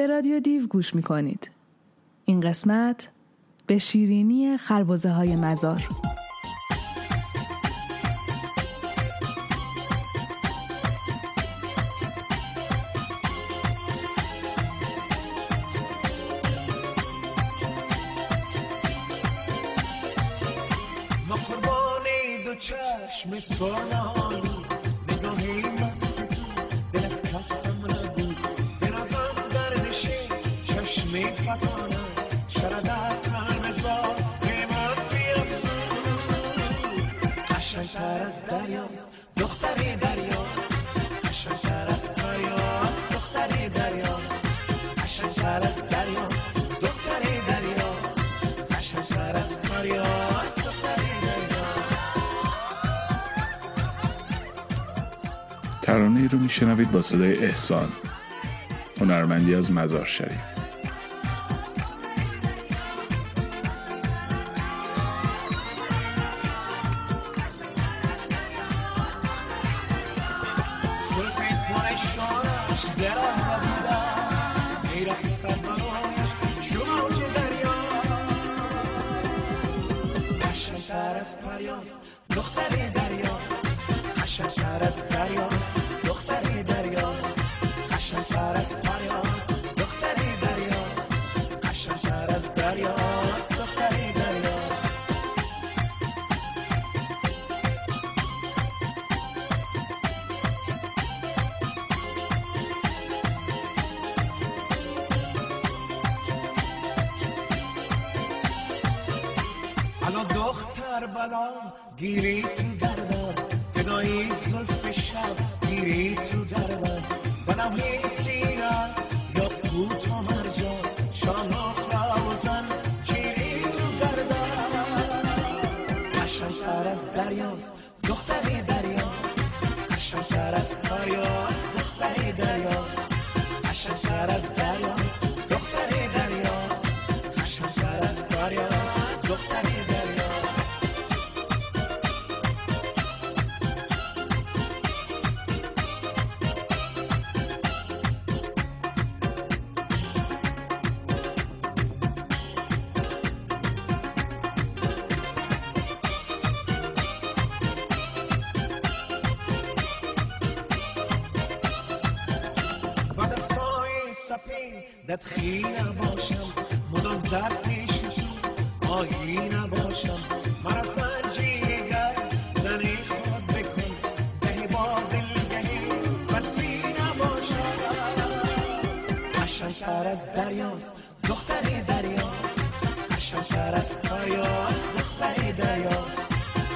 به رادیو دیو گوش می کنید. این قسمت به شیرینی خربزه های مزار. چشم سرنالی میشنوید با صدای احسان هنرمندی از مزار شریف. موج دریا قشنگتر از دریاست دختری دریا از دریا دختر بلا گیری تو گردن فدایی زلف شب گیری تو گردن بناهی سیرا یا قوت و سفین دت خی نباشم مدام در پیش تو آهی نباشم مرا سنجیگر دنی خود بکن. گهی با دل گهی بسی نباشم. قشنگتر از دریاست دختری دریا. قشنگتر از دریاست دختری دریا.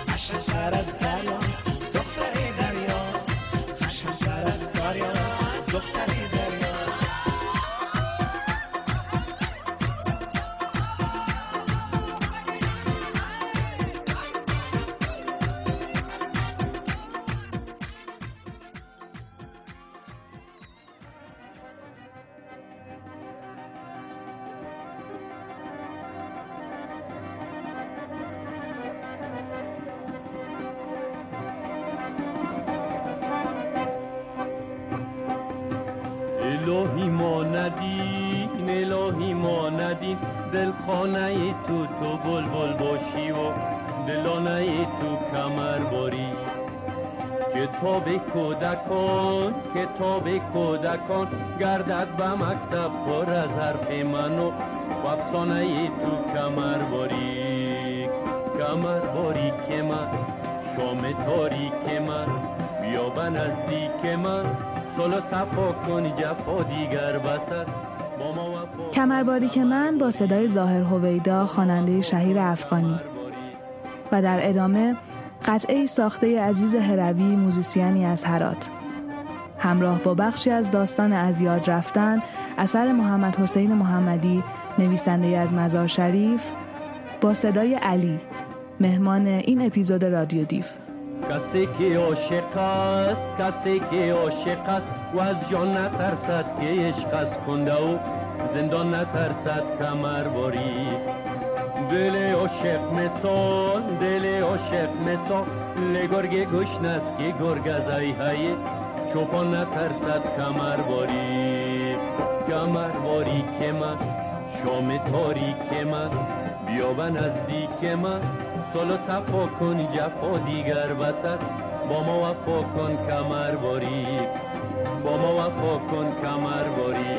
قشنگتر از دریاست و افسانه تو کمر باری کمر باری که من شام تاریک من بیا به نزدیک من. صفا کن جفا دیگر کمرباری که من با صدای ظاهر هویدا خواننده شهیر افغانی. و در ادامه قطعه ساخته عزیز هروی موزیسیانی از هرات. همراه با بخشی از داستان از یاد رفتن اثر محمد حسین محمدی نویسنده از مزار شریف با صدای علی مهمان این اپیزود رادیو دیو کسی که عاشق است کسی که عاشق است و از جان نترسد که عشق است کنده و زندان نترسد کمر باری دل عاشق مثال دل عاشق مثال لگرگ گشن است که گرگ از ای های چوپان نترسد کمر باری کمر باری که من شام تاریک من بیا به نزدیک من. سال صفا کن جفا دیگر بس با ما وفا کن کمر باری با ما وفا کن کمر باری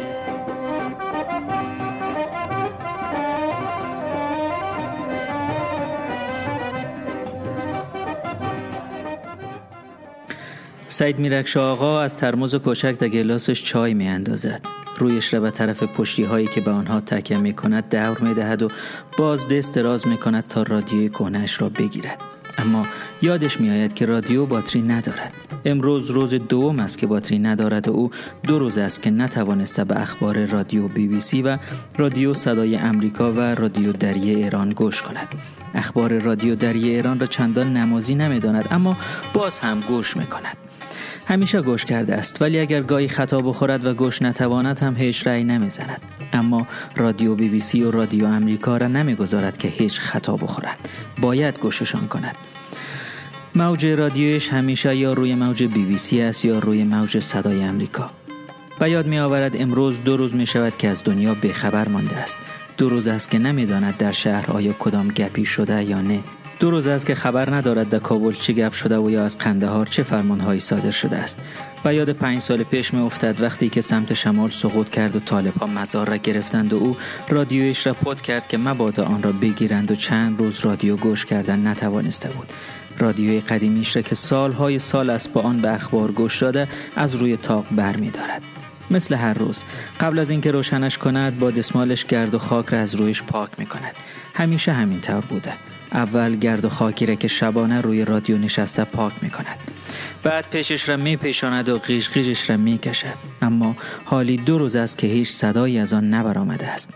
سعید میرکش آقا از ترمز کوچک در گلاسش چای می اندازد. رویش را به طرف پشتی هایی که به آنها تکیه می کند دور می دهد و باز دست دراز می کند تا رادیوی کهنش را بگیرد. اما یادش می آید که رادیو باتری ندارد. امروز روز دوم است که باتری ندارد و او دو روز است که نتوانسته به اخبار رادیو بی بی سی و رادیو صدای امریکا و رادیو دریه ایران گوش کند. اخبار رادیو دریه ایران را چندان نمازی نمی‌داند اما باز هم گوش می کند. همیشه گوش کرده است. ولی اگر گاهی خطا بخورد و گوش نتواند هم هیچ رأی نمی‌زند. اما رادیو بی بی سی و رادیو امریکا را نمی‌گذارد که هیچ خطا بخورند باید گوششان کند. موج رادیویش همیشه یا روی موج بی بی سی است یا روی موج صدای امریکا و یاد می آورد امروز دو روز می شود که از دنیا بیخبر مانده است. دو روز است که نمی‌داند در شهر آیا کدام گپی شده یا نه. دو روز است که خبر ندارد در کابل چه گپ شده و یا از قندهار چه فرمانهایی صادر شده است و یاد پنج سال پیش می افتد وقتی که سمت شمال سقوط کرد و طالب ها مزار را گرفتند و او رادیویش را پد کرد که مبادا آن را بگیرند و چند روز رادیو گوش کردن نتوانسته بود رادیوی قدیمیش را که سالهای سال است با آن به اخبار گوش داده از روی تاق بر می دارد. مثل هر روز قبل از اینکه روشنش کند با دستمالش گرد و خاک را از رویش پاک می کند همیشه همین طور بوده اول گرد و خاکی را که شبانه روی رادیو نشسته پاک می کند. بعد پیشش را می پیشاند و غیش غیشش را می کشد. اما حالی دو روز است که هیچ صدایی از آن نبرآمده است.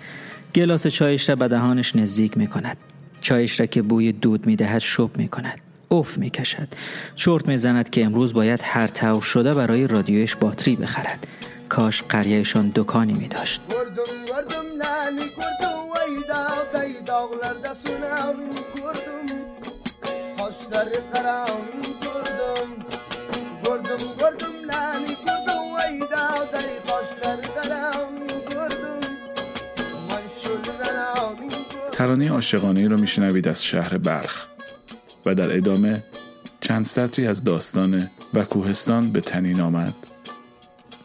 گلاس چایش را به دهانش نزدیک می کند. چایش را که بوی دود می دهد شب می کند. اوف می کشد. چرت می زند که امروز باید هر تاو شده برای رادیویش باتری بخرد. کاش قریهشان دکانی می داشت. ترانه عاشقانه رو میشنوید از شهر بلخ و در ادامه چند سطری از داستان و کوهستان به تنین آمد.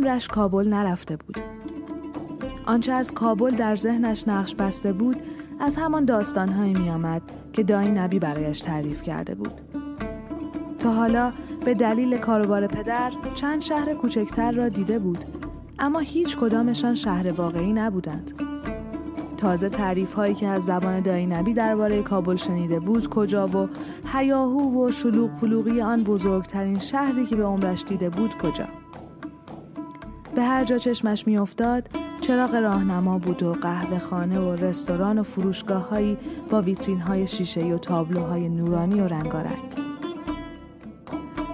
عمرش کابل نرفته بود. آنچه از کابل در ذهنش نقش بسته بود از همان داستانهایی می آمد که دایی نبی برایش تعریف کرده بود. تا حالا به دلیل کاروبار پدر چند شهر کوچکتر را دیده بود اما هیچ کدامشان شهر واقعی نبودند. تازه تعریف هایی که از زبان دایی نبی درباره کابل شنیده بود کجا و هیاهو و شلوغ پلوغی آن بزرگترین شهری که به عمرش دیده بود کجا به هر جا چشمش میافتاد چراغ راهنما بود و قهوه خانه و رستوران و فروشگاه هایی با ویترین های شیشه و تابلوهای نورانی و رنگارنگ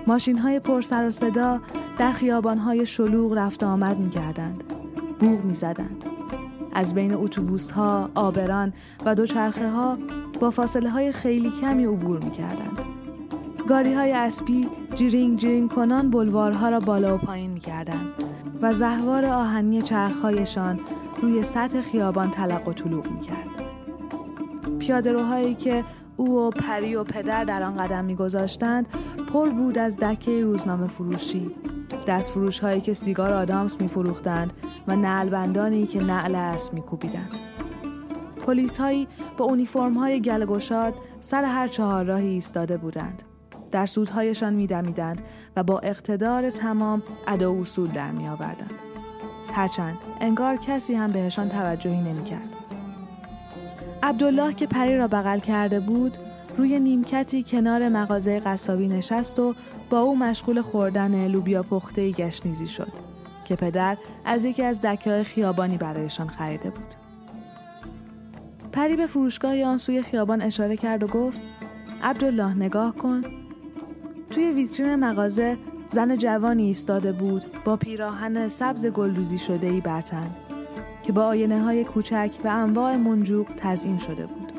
ماشین های پر سر و صدا در خیابان های شلوغ رفت آمد می کردند. بوغ می زدند. از بین اتوبوس ها، آبران و دوچرخه ها با فاصله های خیلی کمی عبور می کردند. گاری های اسبی جیرینگ جیرینگ کنان بلوارها را بالا و پایین می کردند و زهوار آهنی چرخهایشان روی سطح خیابان تلق و طلوق می کرد. پیاده که او و پری و پدر در آن قدم میگذاشتند پر بود از دکه روزنامه فروشی دست فروش که سیگار آدامس می فروختند و نعلبندانی که نعل اسب می کوبیدند. پلیس هایی با اونیفرم های گلگشاد سر هر چهار راهی ایستاده بودند. در سودهایشان میدمیدند و با اقتدار تمام ادا و اصول در می آوردند. هرچند انگار کسی هم بهشان توجهی نمی کرد. عبدالله که پری را بغل کرده بود روی نیمکتی کنار مغازه قصابی نشست و با او مشغول خوردن لوبیا پخته گشنیزی شد که پدر از یکی از دکه خیابانی برایشان خریده بود. پری به فروشگاه آن سوی خیابان اشاره کرد و گفت عبدالله نگاه کن توی ویترین مغازه زن جوانی ایستاده بود با پیراهن سبز گلدوزی شده ای برتن که با آینه های کوچک و انواع منجوق تزئین شده بود.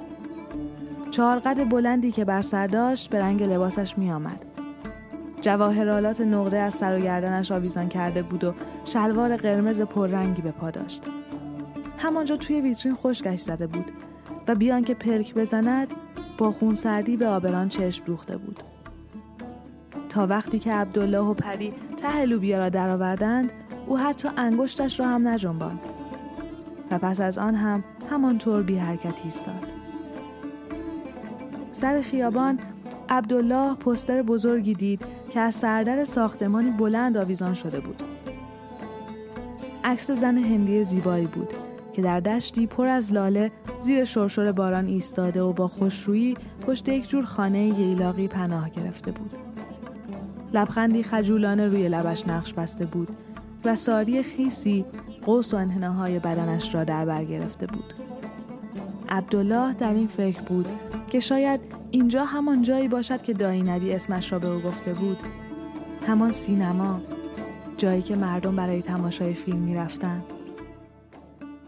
چهارقد بلندی که بر سر داشت به رنگ لباسش می آمد. جواهرالات نقره از سر و گردنش آویزان کرده بود و شلوار قرمز پررنگی به پا داشت. همانجا توی ویترین خشکش زده بود و بیان که پلک بزند با خون سردی به آبران چشم دوخته بود. تا وقتی که عبدالله و پری ته لوبیا را درآوردند او حتی انگشتش را هم نجنباند و پس از آن هم همانطور بی حرکت ایستاد. سر خیابان عبدالله پستر بزرگی دید که از سردر ساختمانی بلند آویزان شده بود. عکس زن هندی زیبایی بود که در دشتی پر از لاله زیر شرشر باران ایستاده و با خوشرویی پشت یک جور خانه ییلاقی پناه گرفته بود. لبخندی خجولانه روی لبش نقش بسته بود و ساری خیسی قوس و انحناهای بدنش را در بر گرفته بود. عبدالله در این فکر بود که شاید اینجا همان جایی باشد که دایی نبی اسمش را به او گفته بود همان سینما جایی که مردم برای تماشای فیلم می رفتن.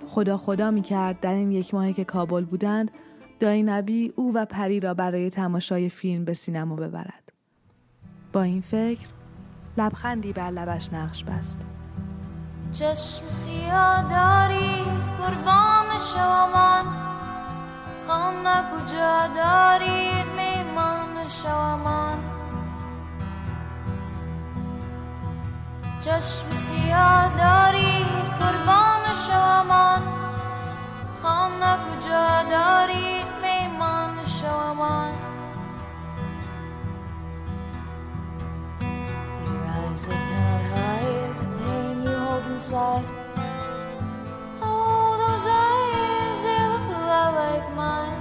خدا خدا می کرد در این یک ماهی که کابل بودند دایی نبی او و پری را برای تماشای فیلم به سینما ببرد. با این فکر لبخندی بر لبش نقش بست. چشم سیاه داری قربان شوامان خانه کجا دارید میمان شوامان چشم سیاه دارید قربان شوامان خانه کجا دارید میمان شوامان inside Oh, those eyes, they look a lot like mine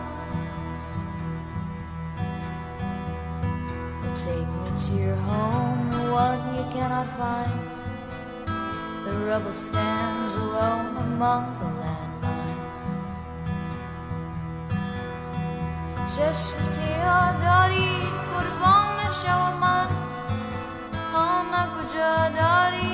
Take me to your home, the one you cannot find. The rebel stands alone among the landmines. چشم سیاه داری قربان شومان خانه کجا داری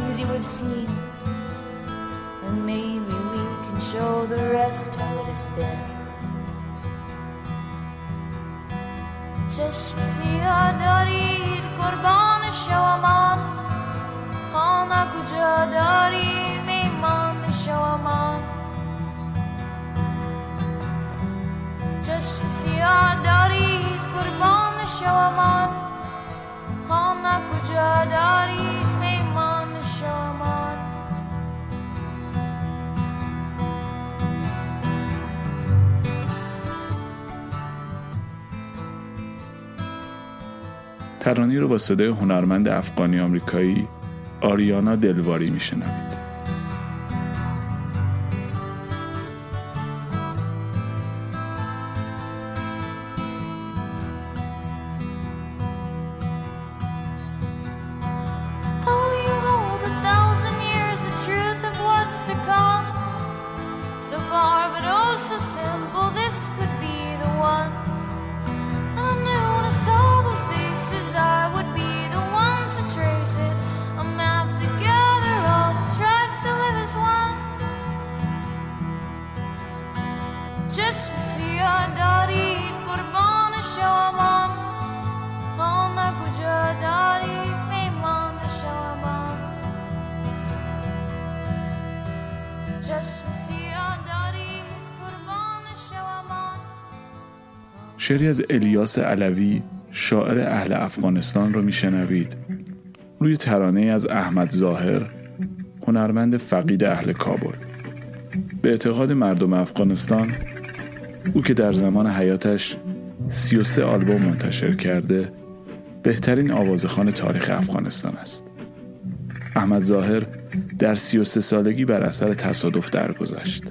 things you have seen. And maybe we can show the rest how it has been. چشم سیاه دارید قربان شوامان خانه کجا دارید میمان شوامان چشم سیاه دارید قربان شوامان خانه کجا دارید ترانی رو با صدای هنرمند افغانی آمریکایی آریانا دلواری میشنوید. شعری از الیاس علوی شاعر اهل افغانستان رو میشنوید. روی ترانه از احمد ظاهر هنرمند فقید اهل کابل. به اعتقاد مردم افغانستان او که در زمان حیاتش 33 آلبوم منتشر کرده بهترین آوازخان تاریخ افغانستان است. احمد ظاهر در 33 سالگی بر اثر تصادف درگذشت.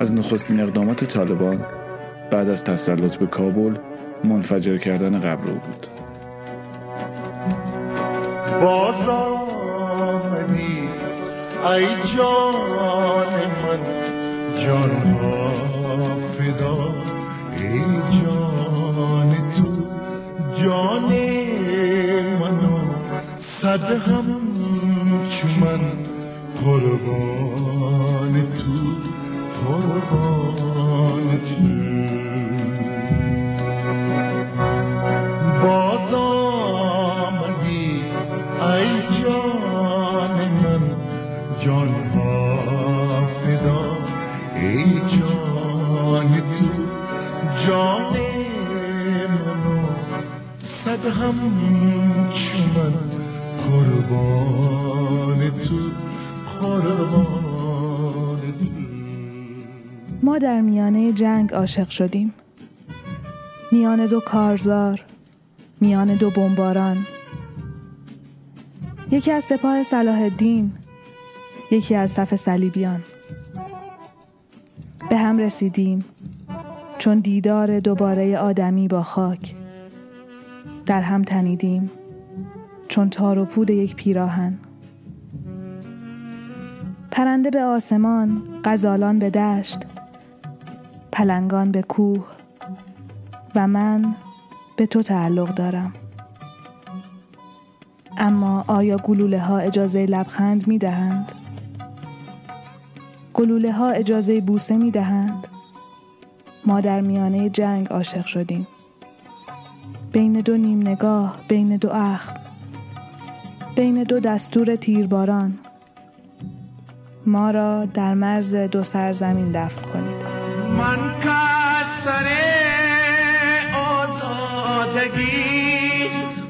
از نخستین اقدامات طالبان بعد از تسلط به کابل منفجر کردن قبر او بود. باز آمدی ای جان من جان فدا ای جان تو جان منو صد هم چو من قربان تو قربان تو. هم چو من قربان تو. قربان ما در میانه جنگ عاشق شدیم. میان دو کارزار میان دو بمباران. یکی از سپاه صلاح الدین یکی از صف صلیبیان. به هم رسیدیم چون دیدار دوباره آدمی با خاک. در هم تنیدیم چون تار و پود یک پیراهن پرنده به آسمان غزالان به دشت پلنگان به کوه و من به تو تعلق دارم اما آیا گلوله ها اجازه لبخند می دهند؟ گلوله ها اجازه بوسه می دهند؟ ما در میانه جنگ عاشق شدیم بین دو نیم نگاه بین دو اخم بین دو دستور تیرباران. ما را در مرز دو سرزمین دفن کنید. من کسر آزادگی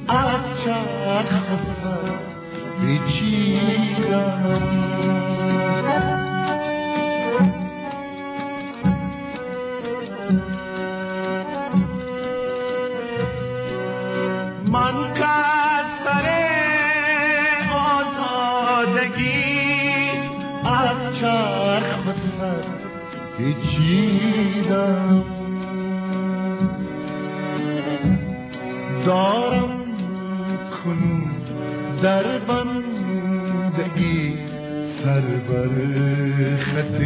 از چرخ پیچیدم دارم کنون در بندگی سر بر خط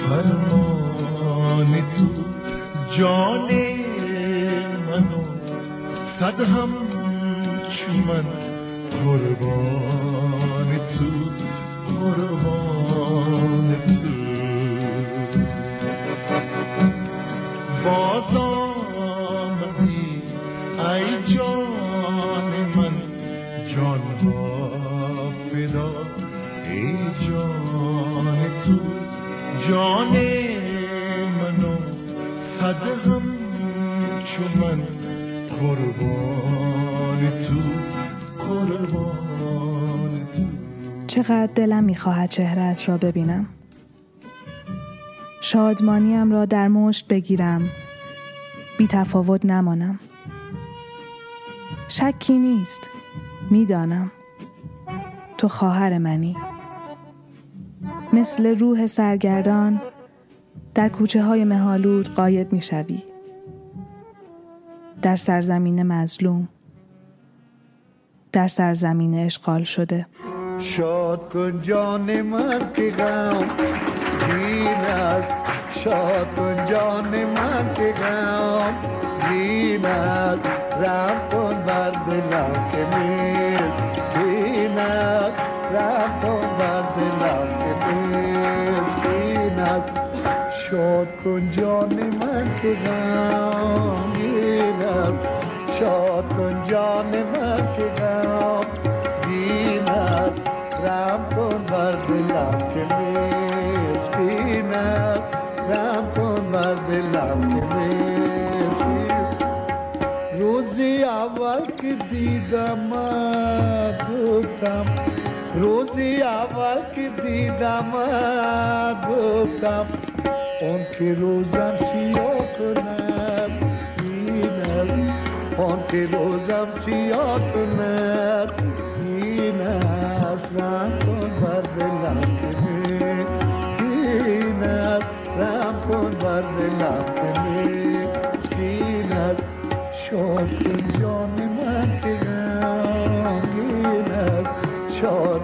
فرمان تو جان منو صد هم چو من قربان تو قربان تو. باز آمدی ای جان من جان ها فدا ای جان تو جان منو صد هم چو من قربان تو قربان تو. چقدر دلم می‌خواهد چهرهت را ببینم. شادمانیم را در مشت بگیرم. بی تفاوت نمانم. شکی نیست. می‌دانم. تو خواهر منی. مثل روح سرگردان در کوچه های مهالود قایب می‌شوی. در سرزمین مظلوم. در سرزمین اشغال شده. شاد کن جان من که غم. گیرد شاد کن جان من که غم گیرد رم کن بر دلم که میل بیند رم کن بر دلم که میل بیند شاد کن رم کن بر دلم که می نه رم کن بر دلم که مسکین روزی اول که دیدم گفتم روزی اول که دیدم گفتم اون که روزم سیاه کند این است اون که روزم سیاه کند این است رم کن بر شاد کن جان من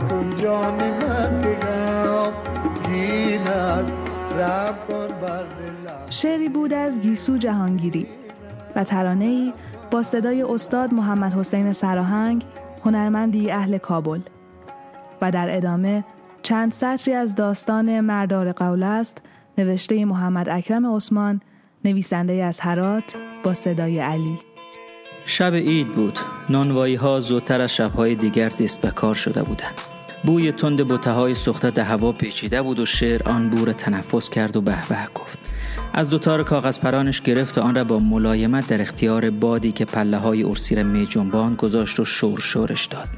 کن جان من رم کن شعری بود از گیسو جهانگیری و ترانه ای با صدای استاد محمد حسین سراهنگ هنرمندی اهل کابل و در ادامه چند سطری از داستان مردار قول است نوشته محمد اکرم عثمان نویسنده از هرات با صدای علی. شب عید بود. نانوایی ها زودتر از شبهای دیگر دست به کار شده بودند. بوی تند بوته های سوخته در هوا پیچیده بود و شعر آن بور تنفس کرد و به به گفت. از دوتار کاغذ پرانش گرفت و آن را با ملایمت در اختیار بادی که پله های ارسیر می جنبان گذاشت و شور شورش داد.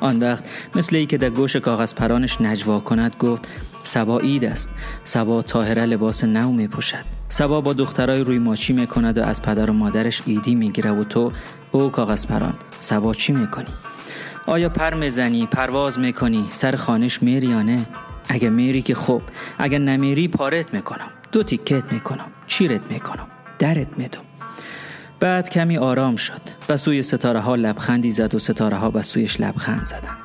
آن وقت مثل ای که در گوش کاغذ پرانش نجوا کند گفت سبا عید است. سبا تاهره لباس نو می پوشد سبا با دخترای روی ماچی می کند و از پدر و مادرش ایدی می گیره و تو او کاغذ پران سبا چی می کنی؟ آیا پر می‌زنی؟ پرواز می‌کنی؟ سر خانش میری یا نه؟ اگه میری که خوب. اگه نمیری پارت می‌کنم. دو تیکت می‌کنم. چیرت می‌کنم؟ درت میدم. بعد کمی آرام شد. و سوی ستاره ها لبخندی زد و ستاره ها به سویش لبخند زدن.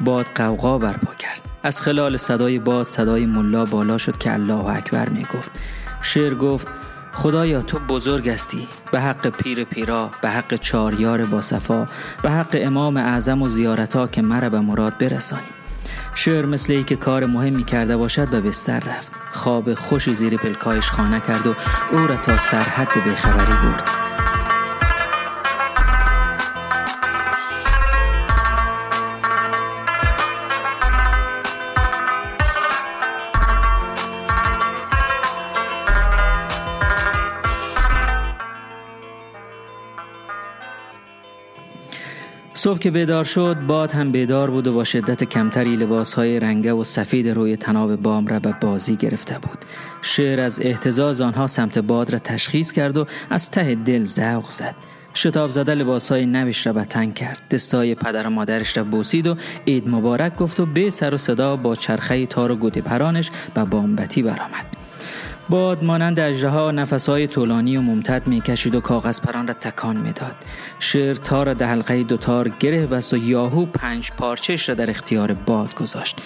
باد قوقا برپا کرد. از خلال صدای باد صدای ملا بالا شد که الله اکبر می گفت شعر گفت خدایا تو بزرگ هستی. به حق پیر پیرا به حق چاریار با صفا به حق امام اعظم و زیارتا که مرا به مراد برسانی. شعر مثل ای که کار مهمی کرده باشد به بستر رفت. خواب خوشی زیر پلکایش خانه کرد و او را تا سرحد بیخبری برد. صبح که بیدار شد باد هم بیدار بود و با شدت کمتری لباسهای رنگه و سفید روی تناب بام را به بازی گرفته بود. شعر از احتزاز آنها سمت باد را تشخیص کرد و از ته دل زوق زد. شتاب زده لباسهای نوش را تنگ کرد. دستای پدر و مادرش را بوسید و عید مبارک گفت و به سر و صدا با چرخه تار و گوده پرانش به بامبتی برآمد. باد مانند اژدها نفسهای طولانی و ممتد می‌کشید و کاغذ پران را تکان می‌داد. شعر تار ده حلقه دوتار گره بست و یاهو پنج پارچش را در اختیار باد گذاشت.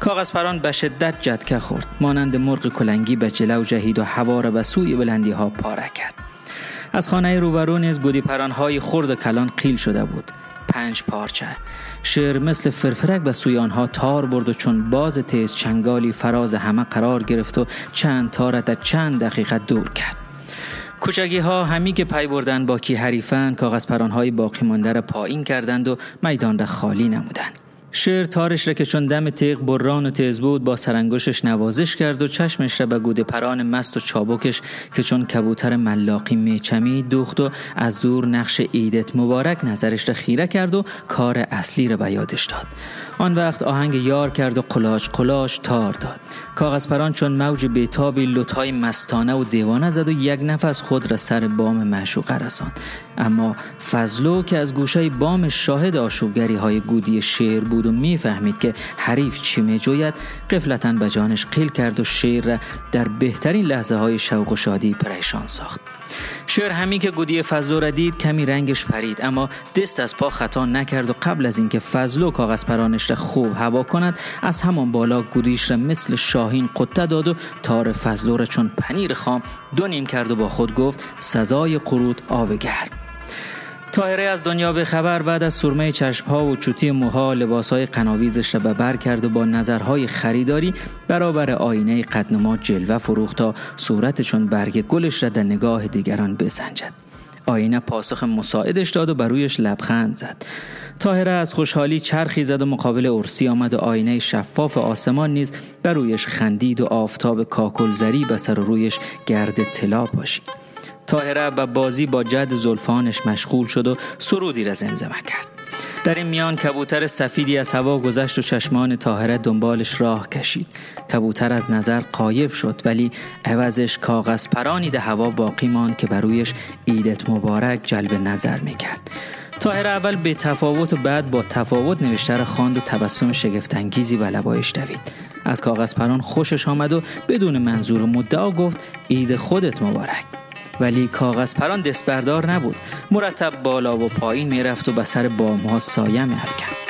کاغذ پران به شدت جدکه خورد. مانند مرغ کلنگی به جلو جهید و هوا را به سوی بلندی ها پاره کرد. از خانه روبرو نیز گودی پرانهای خرد و کلان قیل شده بود. پنج پارچه. شعر مثل فرفرک به سوی آنها تار برد و چون باز تیز چنگالی فراز همه قرار گرفت و چند تارت در چند دقیقه دور کرد. کوچگی ها همی که پی بردن با کی حریفن کاغذ پران های باقی مانده را پایین کردند و میدان را خالی نمودند. شعر تارش را که چون دم تیغ بران و تیز بود با سرانگشش نوازش کرد و چشمش را به گوده پران مست و چابکش که چون کبوتر ملاقی میچمی دوخت و از دور نقش ایدت مبارک نظرش را خیره کرد و کار اصلی را به یادش داد. آن وقت آهنگ یار کرد و قلاش قلاش تار داد. کاغذ پران چون موج بیتابی لطهای مستانه و دیوانه زد و یک نفس خود را سر بام معشوقه رساند. اما فضلو که از گوشه بام شاهد آشوبگری های گودی شعر بود و می‌فهمید که حریف چی می جوید قفلتا به جانش قیل کرد و شعر را در بهترین لحظه های شوق و شادی پریشان ساخت. شعر همی که گودی فضلو را دید کمی رنگش پرید اما دست از پا خطا نکرد و قبل از اینکه فضلو کاغذ پرانش را خوب هوا کند از همان بالا گودیش را مثل شاهین قطه داد و تار فضلو را چون پنیر خام دو نیم کرد و با خود گفت سزای قرود آب گرم. تاهره از دنیا به خبر بعد از سرمه چشمها و چوتی موها لباسهای قناویزش را به بر کرد و با نظرهای خریداری برابر آینه قدنما جلوه فروخت تا صورت چون برگ گلش را در نگاه دیگران بسنجد. آینه پاسخ مساعدش داد و بر رویش لبخند زد. تاهره از خوشحالی چرخی زد و مقابل ارسی آمد و آینه شفاف آسمان نیز بر رویش خندید و آفتاب کاکلزری به سر رویش گرد طلا پاشید. تاهره به بازی با جد زلفانش مشغول شد و سرودی را زمزمه کرد. در این میان کبوتر سفیدی از هوا گذشت و چشمان تاهره دنبالش راه کشید. کبوتر از نظر قایب شد ولی عوضش کاغذ پرانی ده هوا باقی ماند که بر رویش عیدت مبارک جلب نظر می‌کرد. تاهره اول به تفاوت و بعد با تفاوت نوشته را خواند و تبسم شگفتانگیزی به لبایش دوید. از کاغذ پران خوشش آمد و بدون منظور مدعا گفت عید خودت مبارک. ولی کاغذ پران دستبردار نبود. مرتب بالا و پایین می‌رفت و به سر بام ها سایه میافکند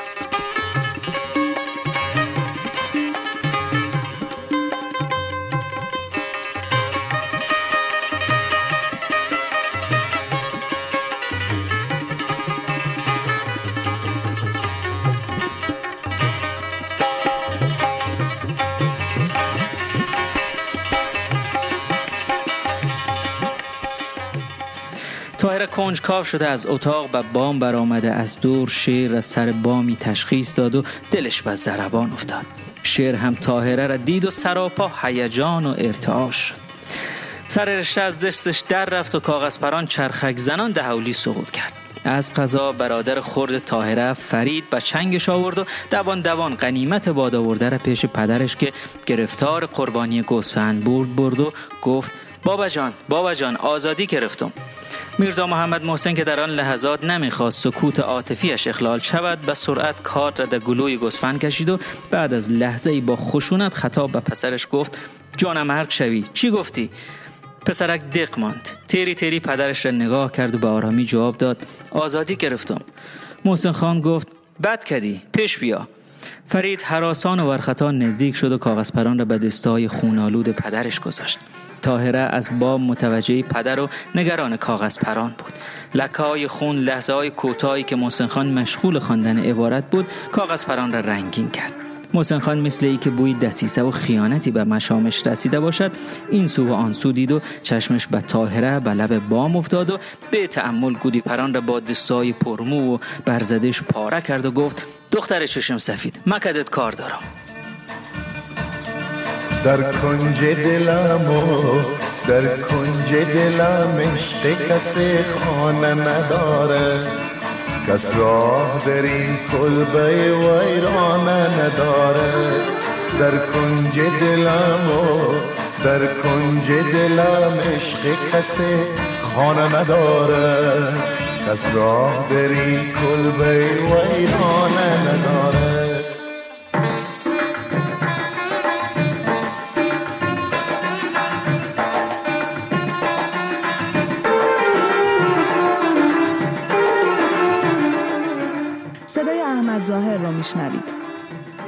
کنجکاو شده از اتاق به بام برآمده. از دور شعر از سر بامی تشخیص داد و دلش به ضربان افتاد. شعر هم تاهره را دید و سراپا هیجان و ارتعاش شد. سر رشته از دستش در رفت و کاغذ پران چرخک زنان دهولی سقوط کرد. از قضا برادر خرد تاهره فرید به چنگش آورد و دوان دوان قنیمت باد آورده را پیش پدرش که گرفتار قربانی گوسفند برد برد و گفت بابا جان بابا جان آزادی گرفتم. میرزا محمد محسن که در آن لحظات نمی‌خواست سکوت عاطفیش اخلال شود به سرعت کارت را در گلوی گوسفند کشید و بعد از لحظه ای با خشونت خطاب به پسرش گفت جانم مرگ شوی چی گفتی؟ پسرک دق ماند. تیری تیری پدرش را نگاه کرد و به آرامی جواب داد آزادی گرفتم. محسن خان گفت بد کدی پیش بیا. فرید حراسان و ورخطا نزدیک شد و کاغذ پران را به دستای خونالود پدرش گذاشت. تاهره از باب متوجه پدر و نگران کاغذ پران بود. لکه خون لحظه های کوتاهی که محسن خان مشغول خواندن عبارت بود کاغذ پران را رنگین کرد. محسن خان مثل ای که بوی دسیسه و خیانتی به مشامش رسیده باشد این سو و آن سو دید و چشمش به تاهره به لب بام افتاد و به تعمل گودی پران را با دستای پرمو و برزدش پاره کرد و گفت دختر چشم سفید مکدت کار دارم. در کنج دلم و در کنج دلم عشق کسی خانه نداره. کس راه در این کلبه ویرانه نداره. در کنج دلم و در کنج دلم عشق کسی خانه نداره. کس راه در این کلبه ویرانه نداره.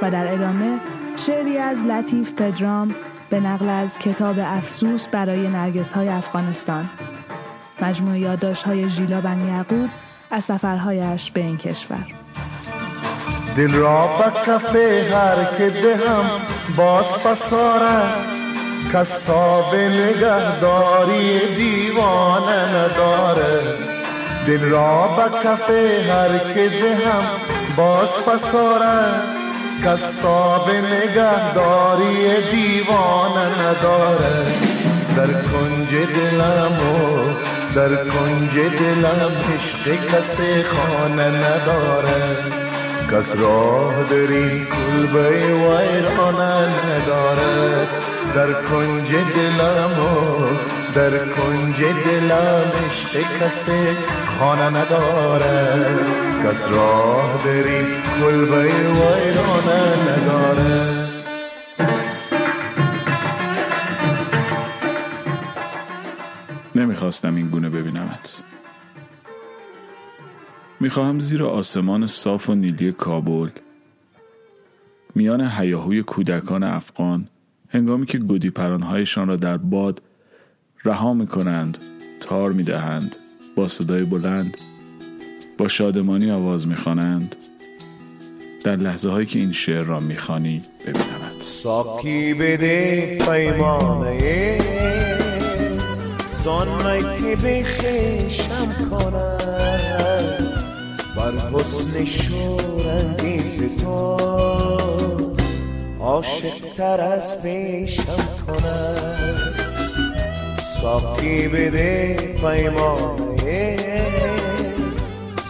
و در ادامه شعری از لطیف پدرام به نقل از کتاب افسوس برای نرگس های افغانستان. مجموع یادداشت های ژیلا بن یعقوب از سفرهایش به این کشور. دل را به کف هر که دهم باز پساره کس تا به نگهداری دیوانه نداره. دل را به کف هر که دهم باز پساره کس تا به نگهداری دیوانه نداره. در کنج دلم و در کنج دلم عشق کسی خانه نداره. کس راه در این کلبه ویرانه نداره. در کنج دلم و در کنج دلم عشق کسی خانه نداره. کس راه این کلبه ویرانه نداره. نمی‌خواستم این گونه ببینمت. می‌خواهم زیر آسمان صاف و نیلی کابل میان هیاهوی کودکان افغان هنگامی که گودی پرانهایشان را در باد رها می‌کنند تار می‌دهند با صدای بلند با شادمانی آواز می‌خوانند. در لحظه هایی که این شعر را می‌خوانی ببینمت. ساقی بده پیمانه. زان که به خیشم کنم بر حسن شورانگیز تو عاشق تر از پیشم کنم ساقی بده پیمانه.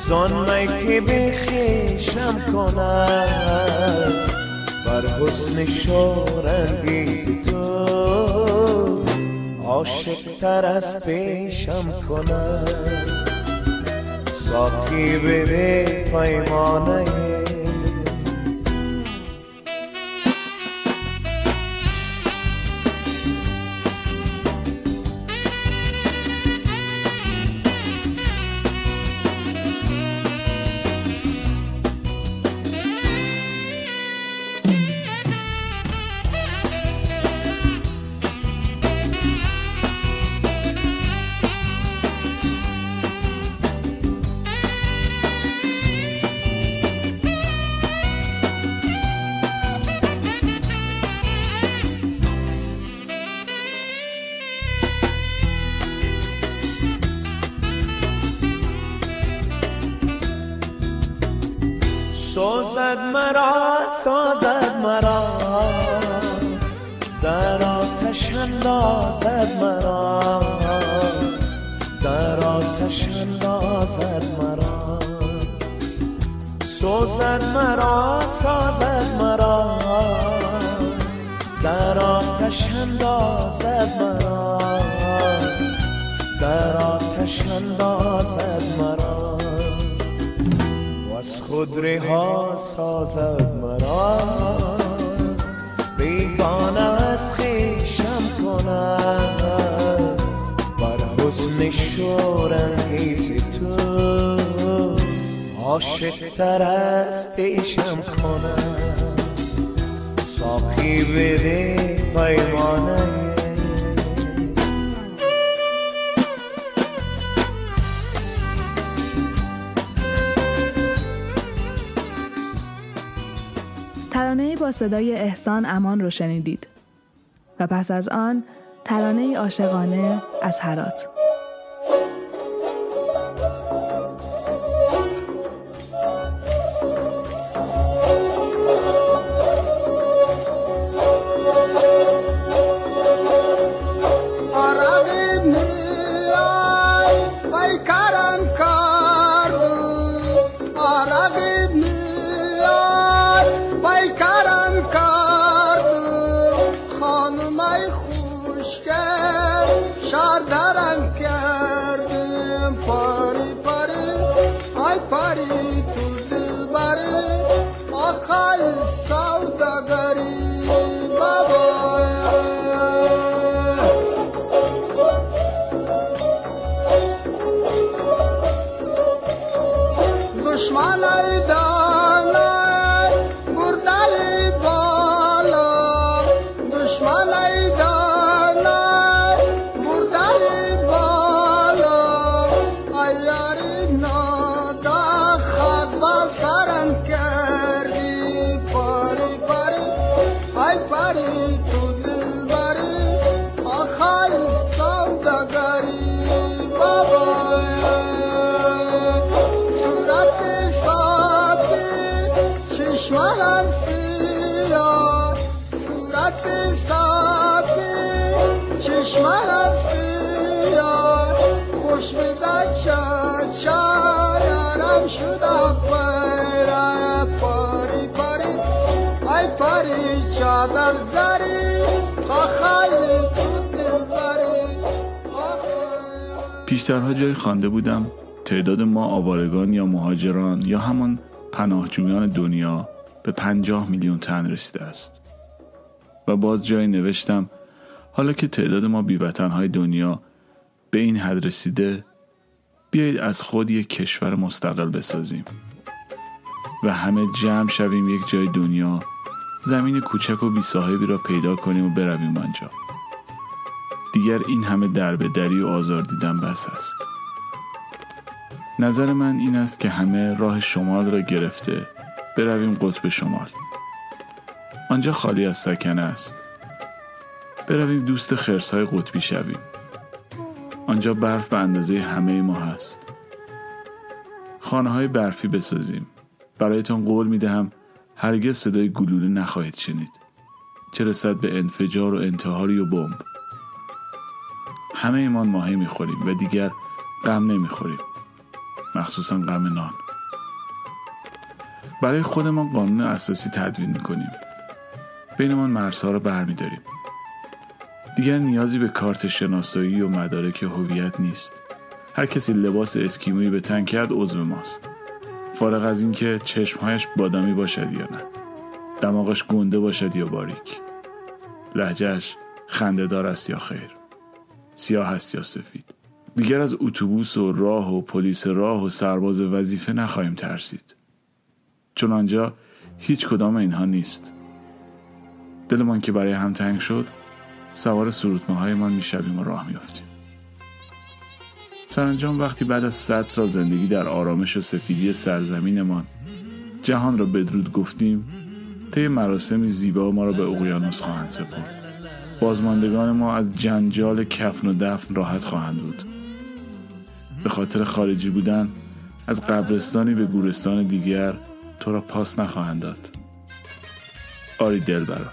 زان که به خیشم کنم بر حسن شورانگیز تو. عاشق تر از پیشم کنم. ساقی بده پیمانه. حسن شورانگیز تو. عاشق تر از پیشم کنم. ساقی بده پیمانه. ترانه با صدای احسان امان رو شنیدید. و پس از آن ترانه عاشقانه از هرات. دشمن ای آخای پیشترها جایی خوانده بودم. تعداد ما آوارگان یا مهاجران یا همان پناهجویان دنیا به پنجاه میلیون تن رسیده است. و باز جایی نوشتم حالا که تعداد ما بیوطنهای دنیا به این حد رسیده بیایید از خود یک کشور مستقل بسازیم. و همه جمع شویم یک جای دنیا زمین کوچک و بی صاحبی را پیدا کنیم و برویم آنجا. دیگر این همه دربدری و آزار دیدن بس است. نظر من این است که همه راه شمال را گرفته برویم قطب شمال. آنجا خالی از سکنه است. برویم دوست خرسهای قطبی شویم. آنجا برف به اندازه همه ما هست. خانه های برفی بسازیم. برایتان قول می دهم هرگز صدای گلوله نخواهید شنید. چه رسد به انفجار و انتحاری و بمب. همه ایمان ماهی می‌خوریم و دیگر غم نمی‌خوریم. مخصوصا غم نان. برای خودمان قانون اساسی تدوین می‌کنیم. بینمان مرزها را برمیداریم. دیگر نیازی به کارت شناسایی و مدارک هویت نیست. هر کسی لباس اسکیمویی به تن کرد عضو ماست. فارغ از اینکه چشمهایش بادامی باشد یا نه. دماغش گنده باشد یا باریک. لحجهش خندهدار است یا خیر. سیاه است یا سفید. دیگر از اتوبوس و راه و پلیس راه و سرباز وظیفه نخواهیم ترسید. چون آنجا هیچ کدام اینها نیست. دلمان که برای هم تنگ شد سوار سرودمه هایمان می‌شویم و راه میافتیم. سرانجام وقتی بعد از صد سال زندگی در آرامش و سفیدی سرزمینمان جهان را بدرود گفتیم طی مراسمی زیبا ما را به اقیانوس خواهند سپرد. بازماندگان ما از جنجال کفن و دفن راحت خواهند بود. به خاطر خارجی بودن از قبرستانی به گورستان دیگر تو را پاس نخواهند داد. آری دلبرا.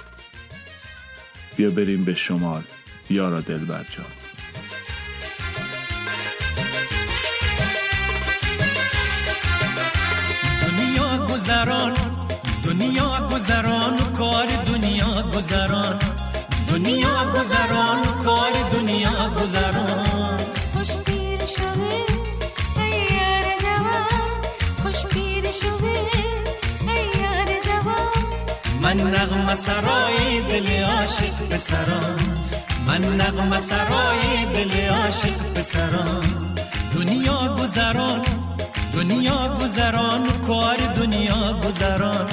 بیا بریم به شمال. یارا دلبر جان. دنیا گذران دنیا گذران و کار دنیا گذران. دنیا گذران کار دنیا گذران. خوش پیر شوه ای یار جوان. خوش پیر شوه ای یار جوان. من نغمه سرای دل عاشق پسران. من نغمه سرای دل عاشق پسران. دنیا گذران دنیا گذران کار دنیا گذران.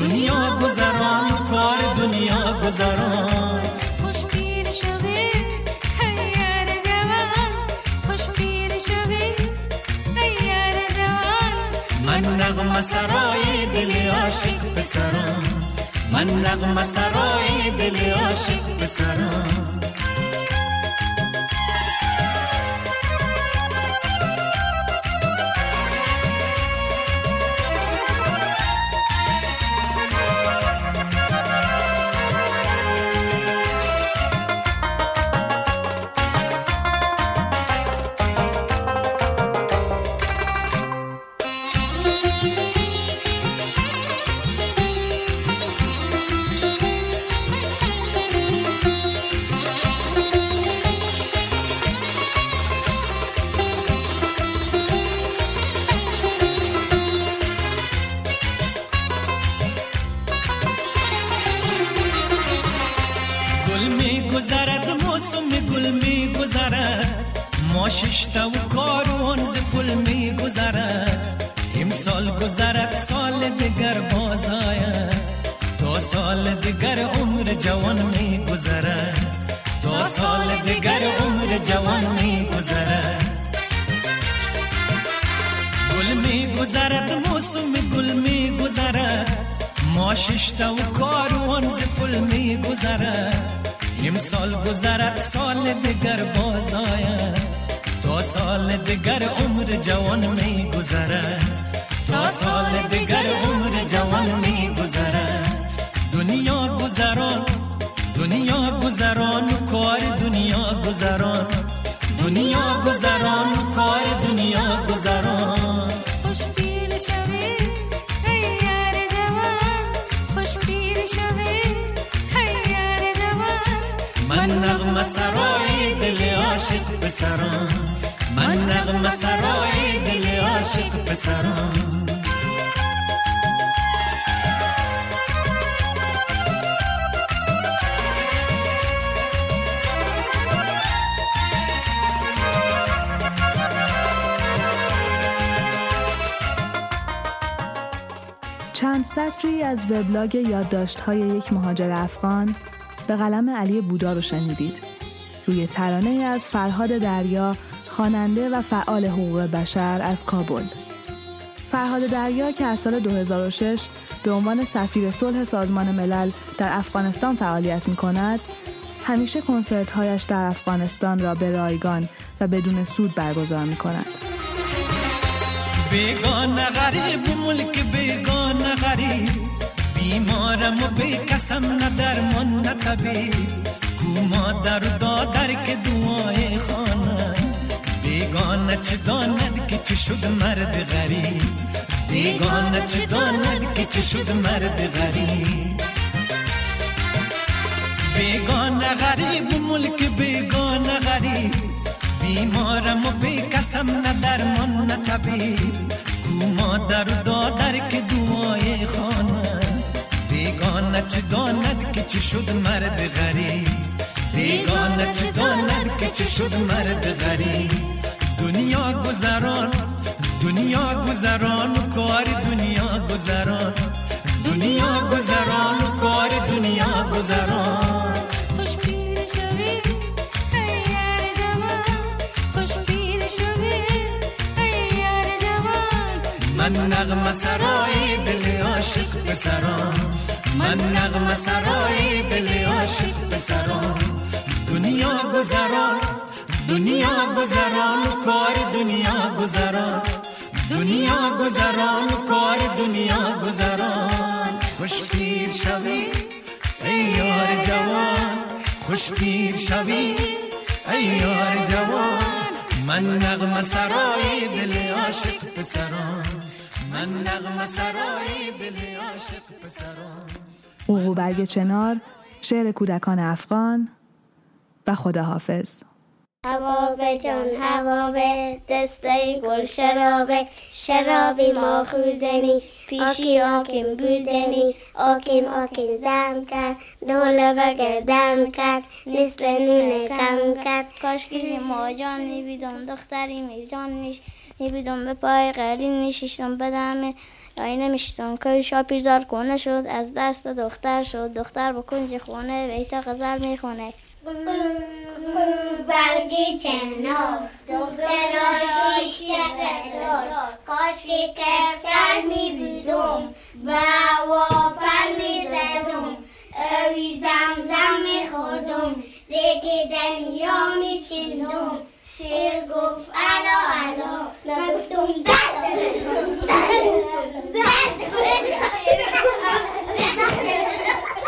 دنیا گذران و کار دنیا گذران. خوش پیر یار جوان. خوش پیر یار جوان. من نغمه سرای دل عاشق پسران. من نغمه سرای دل عاشق پسران. کاروان ز پل می گذرد امسال گذرد سال دیگر باز آید تا سال دیگر عمر جوان می گذرد تا سال دیگر عمر جوان می گذرد دنیا گذران دنیا گذران و کار دنیا گذران. دنیا گذران و کار دنیا گذران. خوش من نغمه سرای دل عاشق پسران من نغمه سرای دل عاشق پسران چند سطری از وبلاگ یادداشت‌های یک مهاجر افغان به قلم علی بودا رو شنیدید. روی ترانه از فرهاد دریا خواننده و فعال حقوق بشر از کابل. فرهاد دریا که از سال 2006 به عنوان سفیر صلح سازمان ملل در افغانستان فعالیت می کند، همیشه کنسرت هایش در افغانستان را به رایگان و بدون سود برگزار می کند. بیگانه غریب ملک بیگانه غریب بیمارم و بی کسم نه درمان نه طبیب کو مادر و دادر که دعای خانه بیگانه چه داند که چه شد مرد غریب بیگانه چه داند که چه شد مرد غریب بیگانه غریب ملک بیگانه غریب بیمارم و بی کسم نه درمان نه طبیب کو مادر و دادر که دعای خانه بیگانه چه داند که چه شد مرد غریب. بیگانه چه داند که چه شد مرد غریب. دنیا گذران دنیا گذران و کار دنیا گذران. دنیا گذران و کار دنیا گذران. خوش پیر شوی ای یار جوان. خوش پیر شوی ای یار جوان. من نغمه سرای دل عاشق پسران. من نغمه سرای دل عاشق پسران دنیا گذران دنیا گذران کار دنیا گذران دنیا گذران کار دنیا گذران خوش پیر شوی ای یار جوان خوش پیر شوی ای یار جوان. من نغمه سرای دل عاشق پسران من نغمه سرای دل عاشق پسران. قوقو برگ چنار شعر کودکان افغان و خداحافظ. هوا به جان هوا به دسته گل شرابه شرابی ما خودنی پیشی آکیم بودنی آکیم آکیم زم کرد دوله بگردم کرد نصف نون کم کرد. کاش که ما جان میبیدم دختری میزان میش میبیدم به پای قلی نیشیشتم بدم رای نمیشتم که شا پیرزار کنه شد از دست دختر شد. دختر با کنج خونه بیتا غزل می‌خونه. برگی چنار دختر شیش دار کاش که کفتر می بودم و واپر می زدم اوی زمزم میخوردم دیگه دنیا میچندم شیر گفت الا الا من گفتم درد درد